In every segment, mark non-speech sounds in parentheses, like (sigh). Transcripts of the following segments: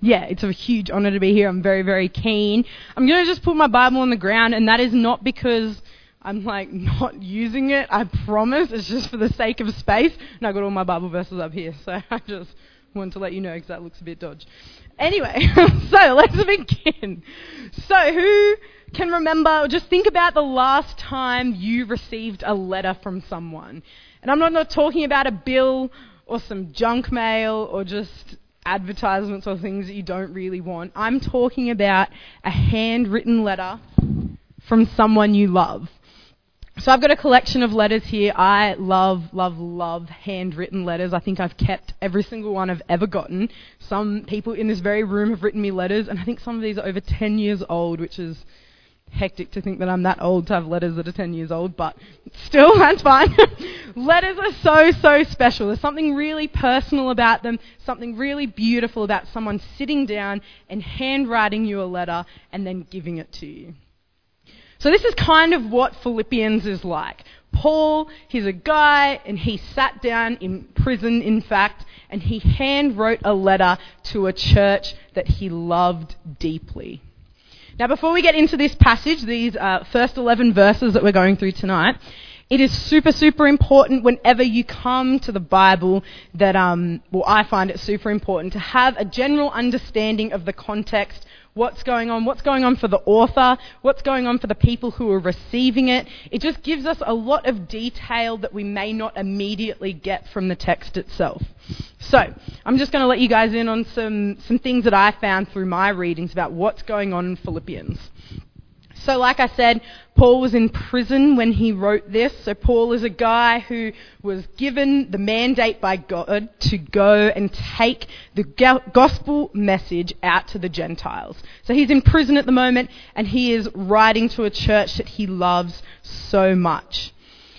yeah, it's a huge honor to be here. I'm very, very keen. I'm going to just put my Bible on the ground, and that is not because I'm like (laughs) not using it. I promise. It's just for the sake of space. And I've got all my Bible verses up here, (laughs) so I just wanted to let you know because that looks a bit dodge. Anyway, (laughs) so let's begin. So who can remember, just think about the last time you received a letter from someone. And I'm not, not talking about a bill or some junk mail or just advertisements or things that you don't really want. I'm talking about a handwritten letter from someone you love. So I've got a collection of letters here. I love, love, love handwritten letters. I think I've kept every single one I've ever gotten. Some people in this very room have written me letters, and I think some of these are over 10 years old, which is hectic to think that I'm that old to have letters that are 10 years old, but still, (laughs) that's fine. (laughs) letters are so, so special. There's something really personal about them, something really beautiful about someone sitting down and handwriting you a letter and then giving it to you. So this is kind of what Philippians is like. Paul, he's a guy, and he sat down in prison, in fact, and he hand wrote a letter to a church that he loved deeply. Now, before we get into this passage, these uh, first 11 verses that we're going through tonight, it is super, super important whenever you come to the Bible that, um, well, I find it super important to have a general understanding of the context what's going on, what's going on for the author, what's going on for the people who are receiving it. It just gives us a lot of detail that we may not immediately get from the text itself. So, I'm just going to let you guys in on some, some things that I found through my readings about what's going on in Philippians. So, like I said, Paul was in prison when he wrote this. So, Paul is a guy who was given the mandate by God to go and take the gospel message out to the Gentiles. So, he's in prison at the moment and he is writing to a church that he loves so much.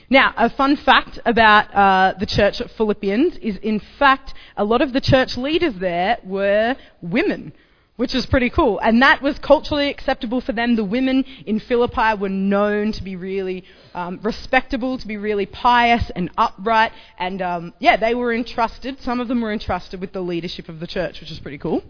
Now, a fun fact about uh, the church at Philippians is, in fact, a lot of the church leaders there were women which is pretty cool. And that was culturally acceptable for them. The women in Philippi were known to be really um, respectable, to be really pious and upright. And um, yeah, they were entrusted, some of them were entrusted with the leadership of the church, which is pretty cool.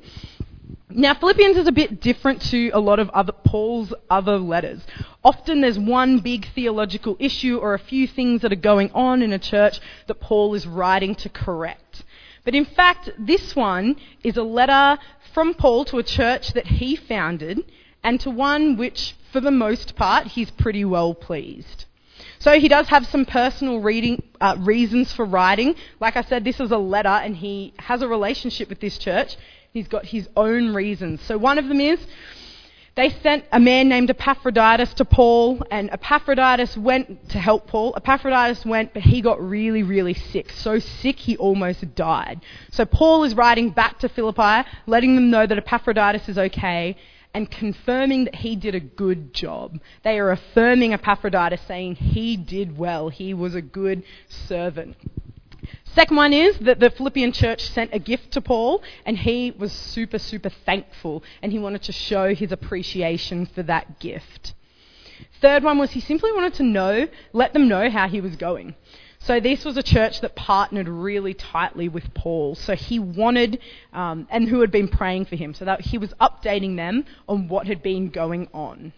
Now, Philippians is a bit different to a lot of other, Paul's other letters. Often there's one big theological issue or a few things that are going on in a church that Paul is writing to correct. But in fact, this one is a letter from Paul to a church that he founded and to one which, for the most part, he's pretty well pleased. So he does have some personal reading, uh, reasons for writing. Like I said, this is a letter and he has a relationship with this church. He's got his own reasons. So one of them is they sent a man named Epaphroditus to Paul, and Epaphroditus went to help Paul. Epaphroditus went, but he got really, really sick. So sick he almost died. So Paul is writing back to Philippi, letting them know that Epaphroditus is okay, and confirming that he did a good job. They are affirming Epaphroditus, saying he did well, he was a good servant. Second one is that the Philippian church sent a gift to Paul, and he was super, super thankful, and he wanted to show his appreciation for that gift. Third one was he simply wanted to know, let them know how he was going. So this was a church that partnered really tightly with Paul. So he wanted, um, and who had been praying for him. So that he was updating them on what had been going on.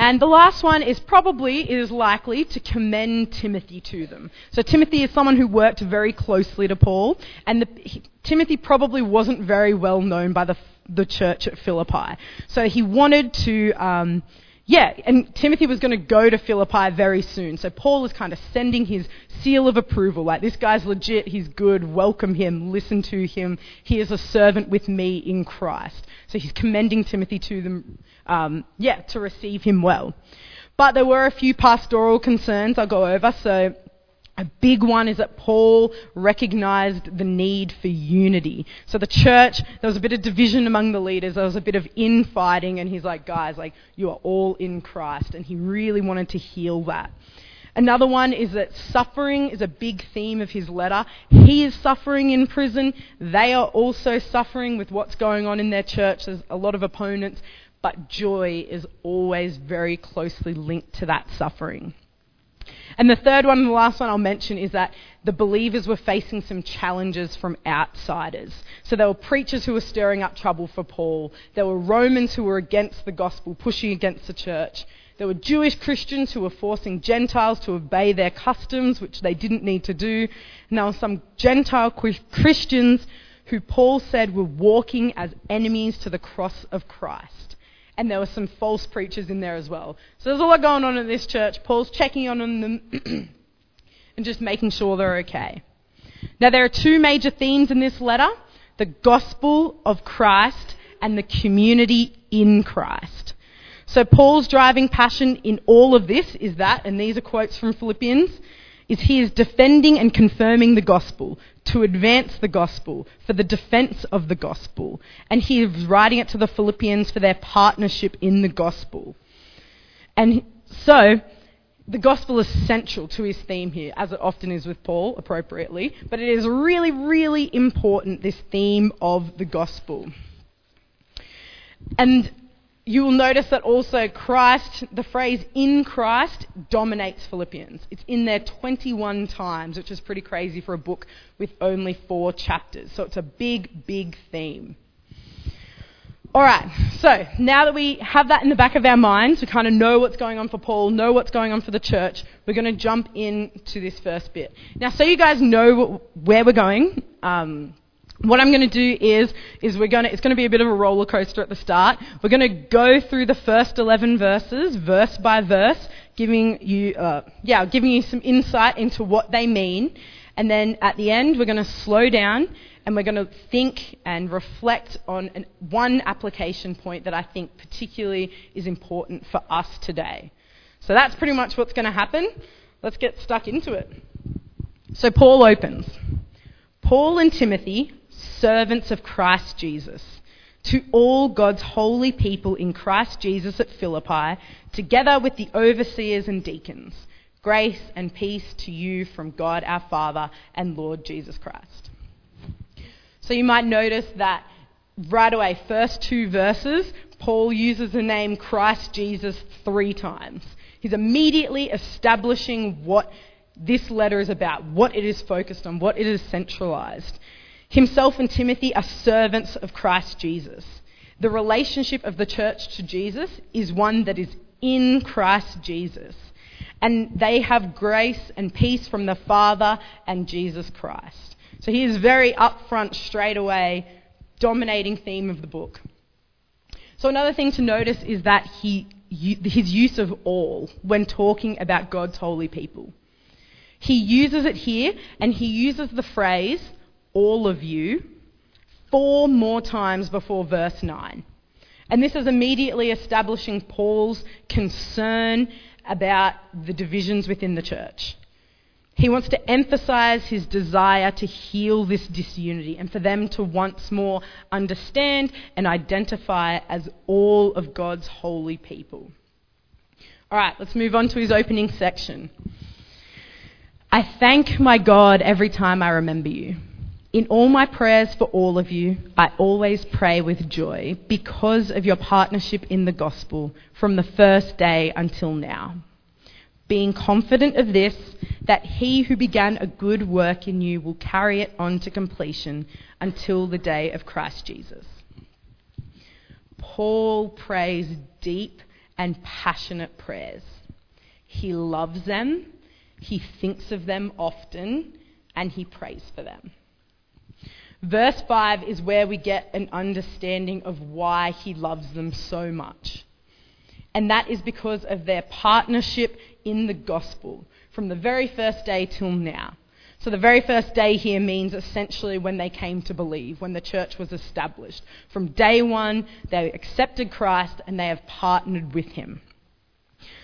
And the last one is probably, is likely to commend Timothy to them. So Timothy is someone who worked very closely to Paul, and the, he, Timothy probably wasn't very well known by the, the church at Philippi. So he wanted to, um, yeah, and Timothy was going to go to Philippi very soon. So Paul is kind of sending his seal of approval. Like, this guy's legit, he's good, welcome him, listen to him. He is a servant with me in Christ. So he's commending Timothy to them, um, yeah, to receive him well. But there were a few pastoral concerns I'll go over. So a big one is that Paul recognized the need for unity. So the church, there was a bit of division among the leaders, there was a bit of infighting, and he's like, guys, like, you are all in Christ. And he really wanted to heal that. Another one is that suffering is a big theme of his letter. He is suffering in prison. They are also suffering with what's going on in their church. There's a lot of opponents, but joy is always very closely linked to that suffering. And the third one, and the last one I'll mention, is that the believers were facing some challenges from outsiders. So there were preachers who were stirring up trouble for Paul. There were Romans who were against the gospel, pushing against the church. There were Jewish Christians who were forcing Gentiles to obey their customs, which they didn't need to do. And there were some Gentile Christians who Paul said were walking as enemies to the cross of Christ. And there were some false preachers in there as well. So there's a lot going on in this church. Paul's checking on them (clears throat) and just making sure they're okay. Now, there are two major themes in this letter the gospel of Christ and the community in Christ. So Paul's driving passion in all of this is that, and these are quotes from Philippians, is he is defending and confirming the gospel, to advance the gospel, for the defense of the gospel. And he is writing it to the Philippians for their partnership in the gospel. And so, the gospel is central to his theme here, as it often is with Paul, appropriately, but it is really, really important, this theme of the gospel. And you will notice that also Christ, the phrase in Christ, dominates Philippians. It's in there 21 times, which is pretty crazy for a book with only four chapters. So it's a big, big theme. All right, so now that we have that in the back of our minds, we kind of know what's going on for Paul, know what's going on for the church, we're going to jump into this first bit. Now, so you guys know where we're going, um, what I'm going to do is, is we're going to, it's going to be a bit of a roller coaster at the start. We're going to go through the first 11 verses, verse by verse, giving you, uh, yeah, giving you some insight into what they mean. And then at the end, we're going to slow down and we're going to think and reflect on an, one application point that I think particularly is important for us today. So that's pretty much what's going to happen. Let's get stuck into it. So Paul opens. Paul and Timothy servants of Christ Jesus, to all God's holy people in Christ Jesus at Philippi, together with the overseers and deacons. Grace and peace to you from God our Father and Lord Jesus Christ. So you might notice that right away, first two verses, Paul uses the name Christ Jesus three times. He's immediately establishing what this letter is about, what it is focused on, what it is centralized. Himself and Timothy are servants of Christ Jesus. The relationship of the church to Jesus is one that is in Christ Jesus. And they have grace and peace from the Father and Jesus Christ. So he is very upfront, straight away, dominating theme of the book. So another thing to notice is that he, his use of all when talking about God's holy people. He uses it here, and he uses the phrase all of you, four more times before verse 9. And this is immediately establishing Paul's concern about the divisions within the church. He wants to emphasize his desire to heal this disunity and for them to once more understand and identify as all of God's holy people. All right, let's move on to his opening section. I thank my God every time I remember you. In all my prayers for all of you, I always pray with joy because of your partnership in the gospel from the first day until now. Being confident of this, that he who began a good work in you will carry it on to completion until the day of Christ Jesus. Paul prays deep and passionate prayers. He loves them, he thinks of them often, and he prays for them. Verse 5 is where we get an understanding of why he loves them so much. And that is because of their partnership in the gospel from the very first day till now. So, the very first day here means essentially when they came to believe, when the church was established. From day one, they accepted Christ and they have partnered with him.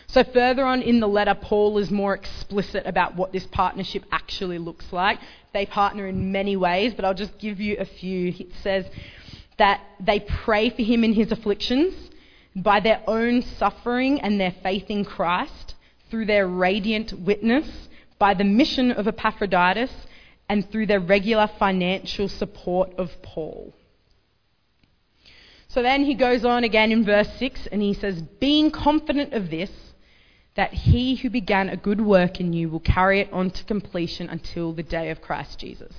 So, further on in the letter, Paul is more explicit about what this partnership actually looks like. They partner in many ways, but I'll just give you a few. It says that they pray for him in his afflictions by their own suffering and their faith in Christ, through their radiant witness, by the mission of Epaphroditus, and through their regular financial support of Paul. So then he goes on again in verse 6 and he says, Being confident of this, that he who began a good work in you will carry it on to completion until the day of Christ Jesus.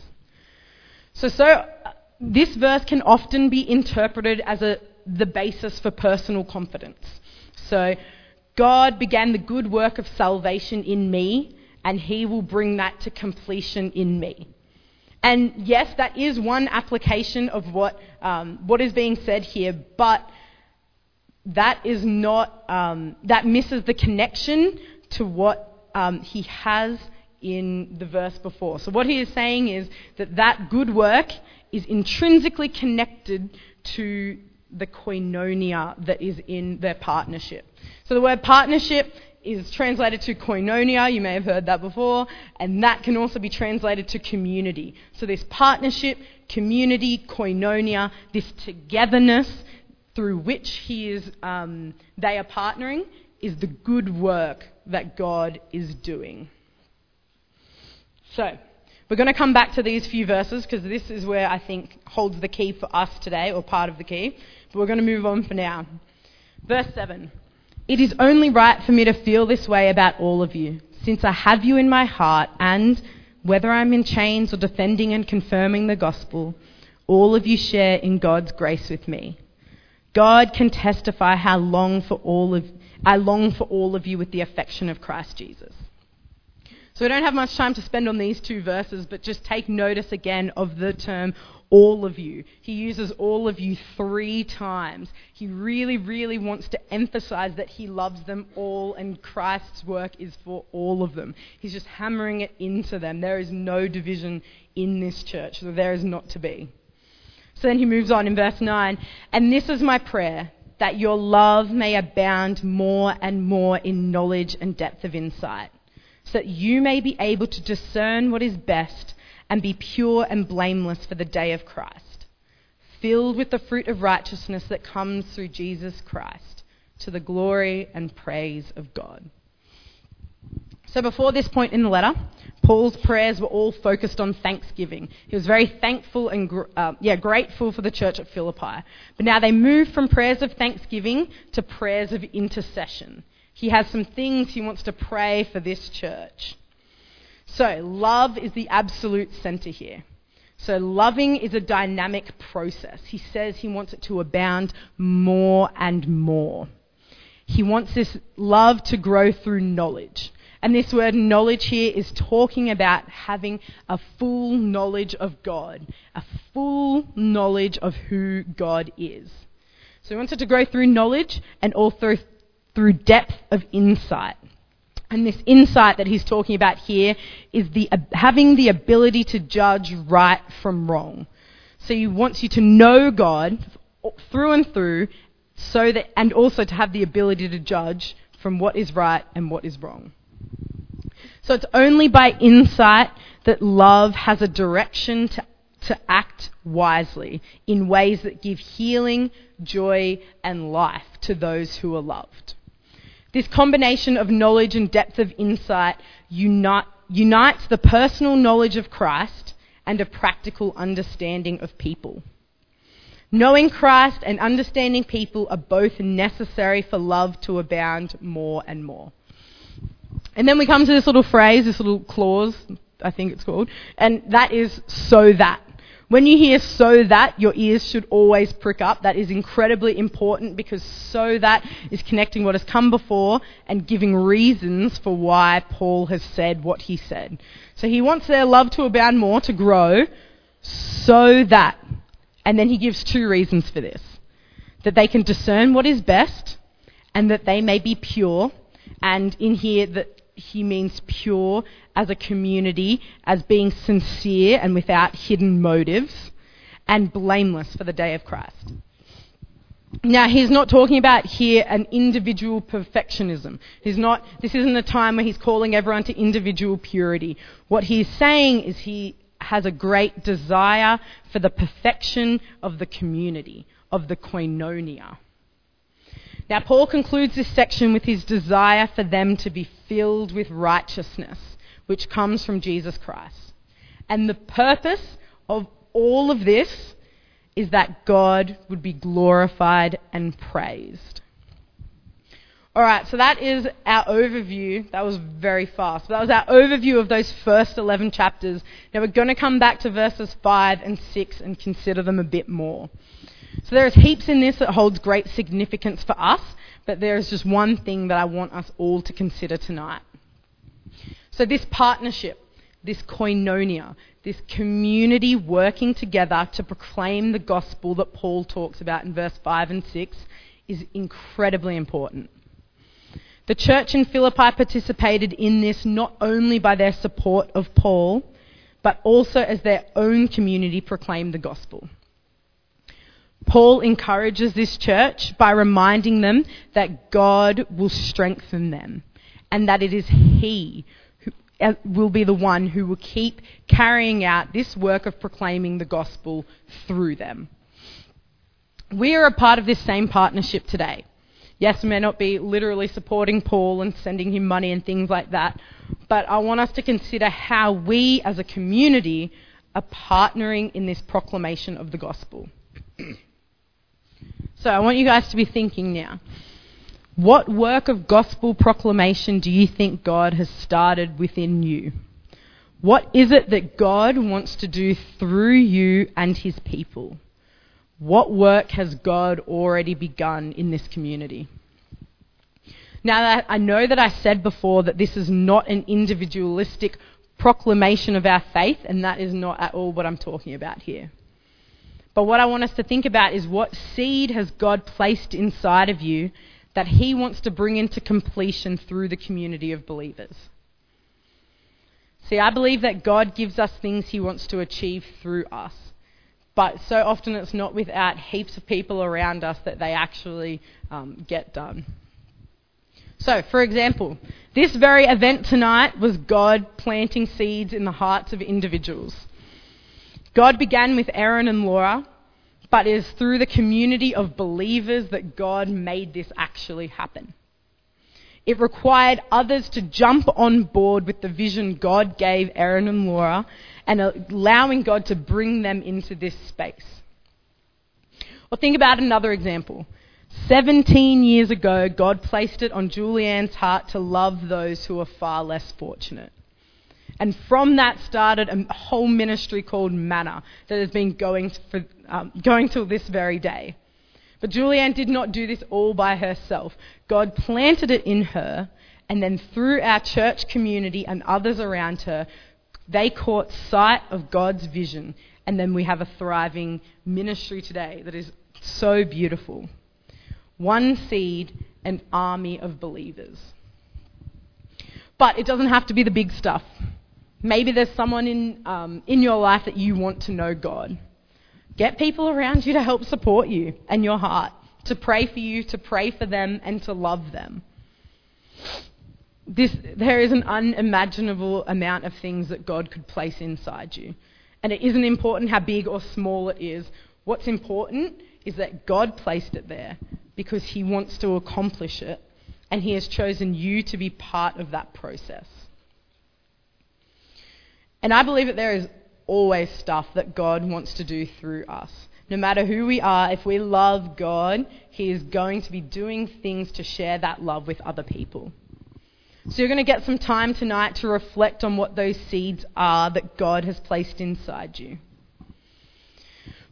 So, so uh, this verse can often be interpreted as a, the basis for personal confidence. So, God began the good work of salvation in me, and he will bring that to completion in me. And yes, that is one application of what, um, what is being said here, but that is not, um, that misses the connection to what um, he has in the verse before. So, what he is saying is that that good work is intrinsically connected to the koinonia that is in their partnership. So, the word partnership is translated to koinonia, you may have heard that before, and that can also be translated to community. So, this partnership, community, koinonia, this togetherness through which he is, um, they are partnering is the good work that God is doing. So, we're going to come back to these few verses because this is where I think holds the key for us today, or part of the key. But we're going to move on for now. Verse 7 It is only right for me to feel this way about all of you, since I have you in my heart, and whether I'm in chains or defending and confirming the gospel, all of you share in God's grace with me. God can testify how long for all of I long for all of you with the affection of Christ Jesus. So we don't have much time to spend on these two verses, but just take notice again of the term all of you. He uses all of you three times. He really, really wants to emphasize that he loves them all and Christ's work is for all of them. He's just hammering it into them. There is no division in this church, so there is not to be. So then he moves on in verse 9. And this is my prayer that your love may abound more and more in knowledge and depth of insight, so that you may be able to discern what is best and be pure and blameless for the day of Christ, filled with the fruit of righteousness that comes through Jesus Christ, to the glory and praise of God. So before this point in the letter, Paul's prayers were all focused on thanksgiving. He was very thankful and uh, yeah, grateful for the church at Philippi. But now they move from prayers of thanksgiving to prayers of intercession. He has some things he wants to pray for this church. So, love is the absolute center here. So, loving is a dynamic process. He says he wants it to abound more and more. He wants this love to grow through knowledge. And this word knowledge here is talking about having a full knowledge of God, a full knowledge of who God is. So he wants it to grow through knowledge and also through depth of insight. And this insight that he's talking about here is the, uh, having the ability to judge right from wrong. So he wants you to know God through and through, so that, and also to have the ability to judge from what is right and what is wrong. So it's only by insight that love has a direction to, to act wisely in ways that give healing, joy, and life to those who are loved. This combination of knowledge and depth of insight unite, unites the personal knowledge of Christ and a practical understanding of people. Knowing Christ and understanding people are both necessary for love to abound more and more. And then we come to this little phrase, this little clause, I think it's called, and that is so that. When you hear so that, your ears should always prick up. That is incredibly important because so that is connecting what has come before and giving reasons for why Paul has said what he said. So he wants their love to abound more, to grow, so that. And then he gives two reasons for this that they can discern what is best and that they may be pure. And in here, that he means pure as a community, as being sincere and without hidden motives, and blameless for the day of Christ. Now, he's not talking about here an individual perfectionism. He's not, this isn't a time where he's calling everyone to individual purity. What he's saying is he has a great desire for the perfection of the community, of the koinonia. Now, Paul concludes this section with his desire for them to be filled with righteousness, which comes from Jesus Christ. And the purpose of all of this is that God would be glorified and praised. All right, so that is our overview. That was very fast. That was our overview of those first 11 chapters. Now we're going to come back to verses 5 and 6 and consider them a bit more. So there's heaps in this that holds great significance for us, but there is just one thing that I want us all to consider tonight. So this partnership, this koinonia, this community working together to proclaim the gospel that Paul talks about in verse 5 and 6 is incredibly important. The church in Philippi participated in this not only by their support of Paul, but also as their own community proclaimed the gospel. Paul encourages this church by reminding them that God will strengthen them and that it is He who uh, will be the one who will keep carrying out this work of proclaiming the gospel through them. We are a part of this same partnership today. Yes, we may not be literally supporting Paul and sending him money and things like that, but I want us to consider how we as a community are partnering in this proclamation of the gospel. (clears throat) so I want you guys to be thinking now. What work of gospel proclamation do you think God has started within you? What is it that God wants to do through you and his people? What work has God already begun in this community? Now, I know that I said before that this is not an individualistic proclamation of our faith, and that is not at all what I'm talking about here. But what I want us to think about is what seed has God placed inside of you that He wants to bring into completion through the community of believers. See, I believe that God gives us things He wants to achieve through us but so often it's not without heaps of people around us that they actually um, get done. So, for example, this very event tonight was God planting seeds in the hearts of individuals. God began with Aaron and Laura, but it is through the community of believers that God made this actually happen. It required others to jump on board with the vision God gave Aaron and Laura and allowing God to bring them into this space. Or think about another example. 17 years ago, God placed it on Julianne's heart to love those who are far less fortunate. And from that started a whole ministry called Manna that has been going, for, um, going till this very day. But Julianne did not do this all by herself. God planted it in her, and then through our church community and others around her, they caught sight of God's vision, and then we have a thriving ministry today that is so beautiful. One seed, an army of believers. But it doesn't have to be the big stuff. Maybe there's someone in, um, in your life that you want to know God. Get people around you to help support you and your heart, to pray for you, to pray for them, and to love them this, there is an unimaginable amount of things that God could place inside you. And it isn't important how big or small it is. What's important is that God placed it there because He wants to accomplish it, and He has chosen you to be part of that process. And I believe that there is always stuff that God wants to do through us. No matter who we are, if we love God, He is going to be doing things to share that love with other people. So you're going to get some time tonight to reflect on what those seeds are that God has placed inside you.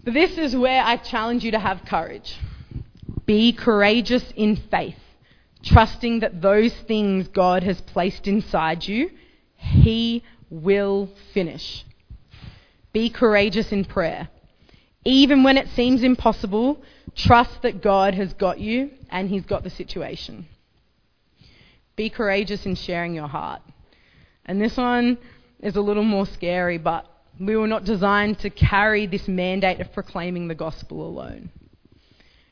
But this is where I challenge you to have courage. Be courageous in faith, trusting that those things God has placed inside you, He will finish. Be courageous in prayer. Even when it seems impossible, trust that God has got you and He's got the situation. Be courageous in sharing your heart. And this one is a little more scary, but we were not designed to carry this mandate of proclaiming the gospel alone.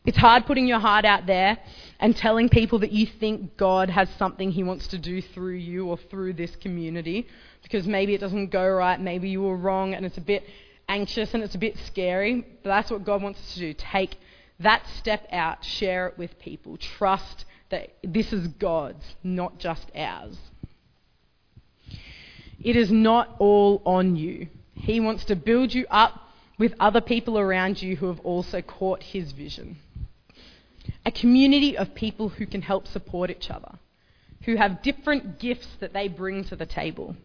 It's hard putting your heart out there and telling people that you think God has something He wants to do through you or through this community because maybe it doesn't go right, maybe you were wrong, and it's a bit anxious and it's a bit scary. But that's what God wants us to do. Take that step out, share it with people, trust that this is God's, not just ours. It is not all on you. He wants to build you up with other people around you who have also caught his vision. A community of people who can help support each other, who have different gifts that they bring to the table,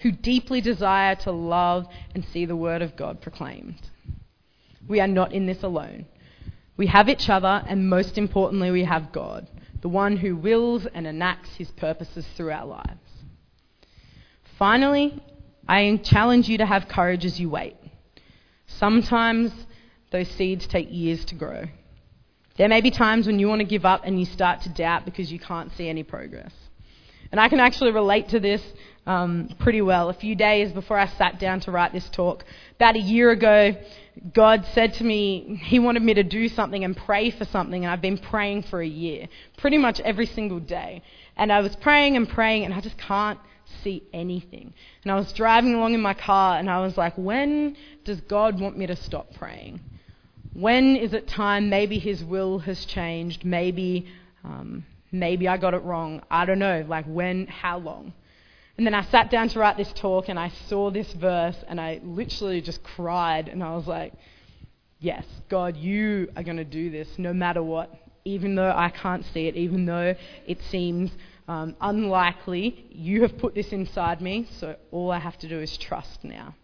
who deeply desire to love and see the Word of God proclaimed. We are not in this alone. We have each other, and most importantly, we have God, the one who wills and enacts his purposes through our lives. Finally, I challenge you to have courage as you wait. Sometimes those seeds take years to grow. There may be times when you want to give up and you start to doubt because you can't see any progress. And I can actually relate to this um, pretty well. A few days before I sat down to write this talk, about a year ago, God said to me He wanted me to do something and pray for something, and I've been praying for a year, pretty much every single day. And I was praying and praying, and I just can't see anything. And I was driving along in my car, and I was like, when does God want me to stop praying? When is it time? Maybe His will has changed. Maybe, um, maybe I got it wrong. I don't know. Like when? How long? And then I sat down to write this talk and I saw this verse and I literally just cried and I was like, Yes, God, you are going to do this no matter what. Even though I can't see it, even though it seems um, unlikely, you have put this inside me, so all I have to do is trust now.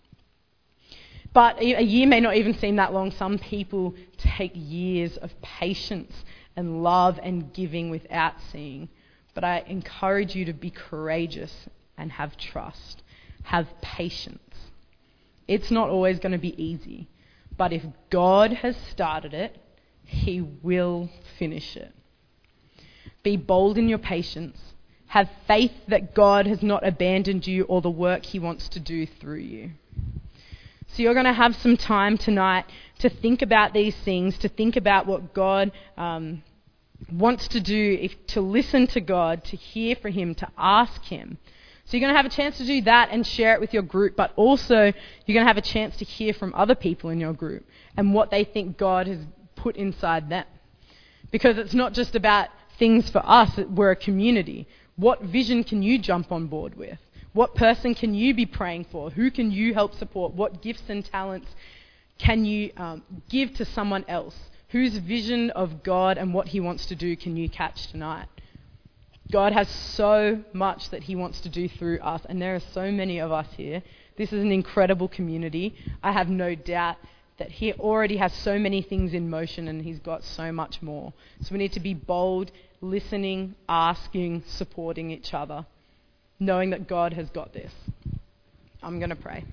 But a year may not even seem that long. Some people take years of patience and love and giving without seeing. But I encourage you to be courageous and have trust. Have patience. It's not always going to be easy, but if God has started it, He will finish it. Be bold in your patience. Have faith that God has not abandoned you or the work He wants to do through you. So, you're going to have some time tonight to think about these things, to think about what God um, wants to do, if, to listen to God, to hear from Him, to ask Him. So you're going to have a chance to do that and share it with your group, but also you're going to have a chance to hear from other people in your group and what they think God has put inside them. Because it's not just about things for us, we're a community. What vision can you jump on board with? What person can you be praying for? Who can you help support? What gifts and talents can you um, give to someone else? Whose vision of God and what He wants to do can you catch tonight? God has so much that He wants to do through us, and there are so many of us here. This is an incredible community. I have no doubt that He already has so many things in motion and He's got so much more. So we need to be bold, listening, asking, supporting each other, knowing that God has got this. I'm going to pray.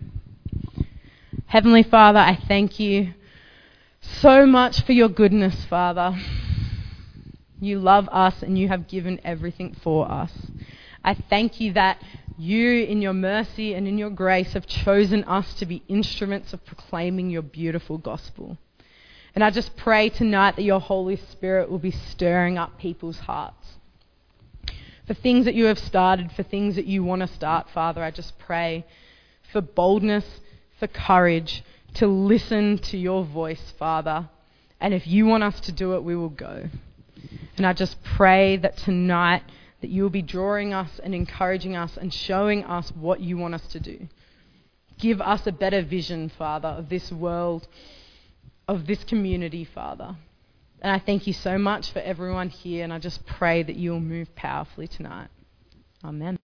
Heavenly Father, I thank you so much for your goodness, Father. You love us and you have given everything for us. I thank you that you, in your mercy and in your grace, have chosen us to be instruments of proclaiming your beautiful gospel. And I just pray tonight that your Holy Spirit will be stirring up people's hearts. For things that you have started, for things that you want to start, Father, I just pray for boldness, for courage to listen to your voice, Father. And if you want us to do it, we will go. And I just pray that tonight that you will be drawing us and encouraging us and showing us what you want us to do. Give us a better vision, Father, of this world, of this community, Father. And I thank you so much for everyone here, and I just pray that you'll move powerfully tonight. Amen.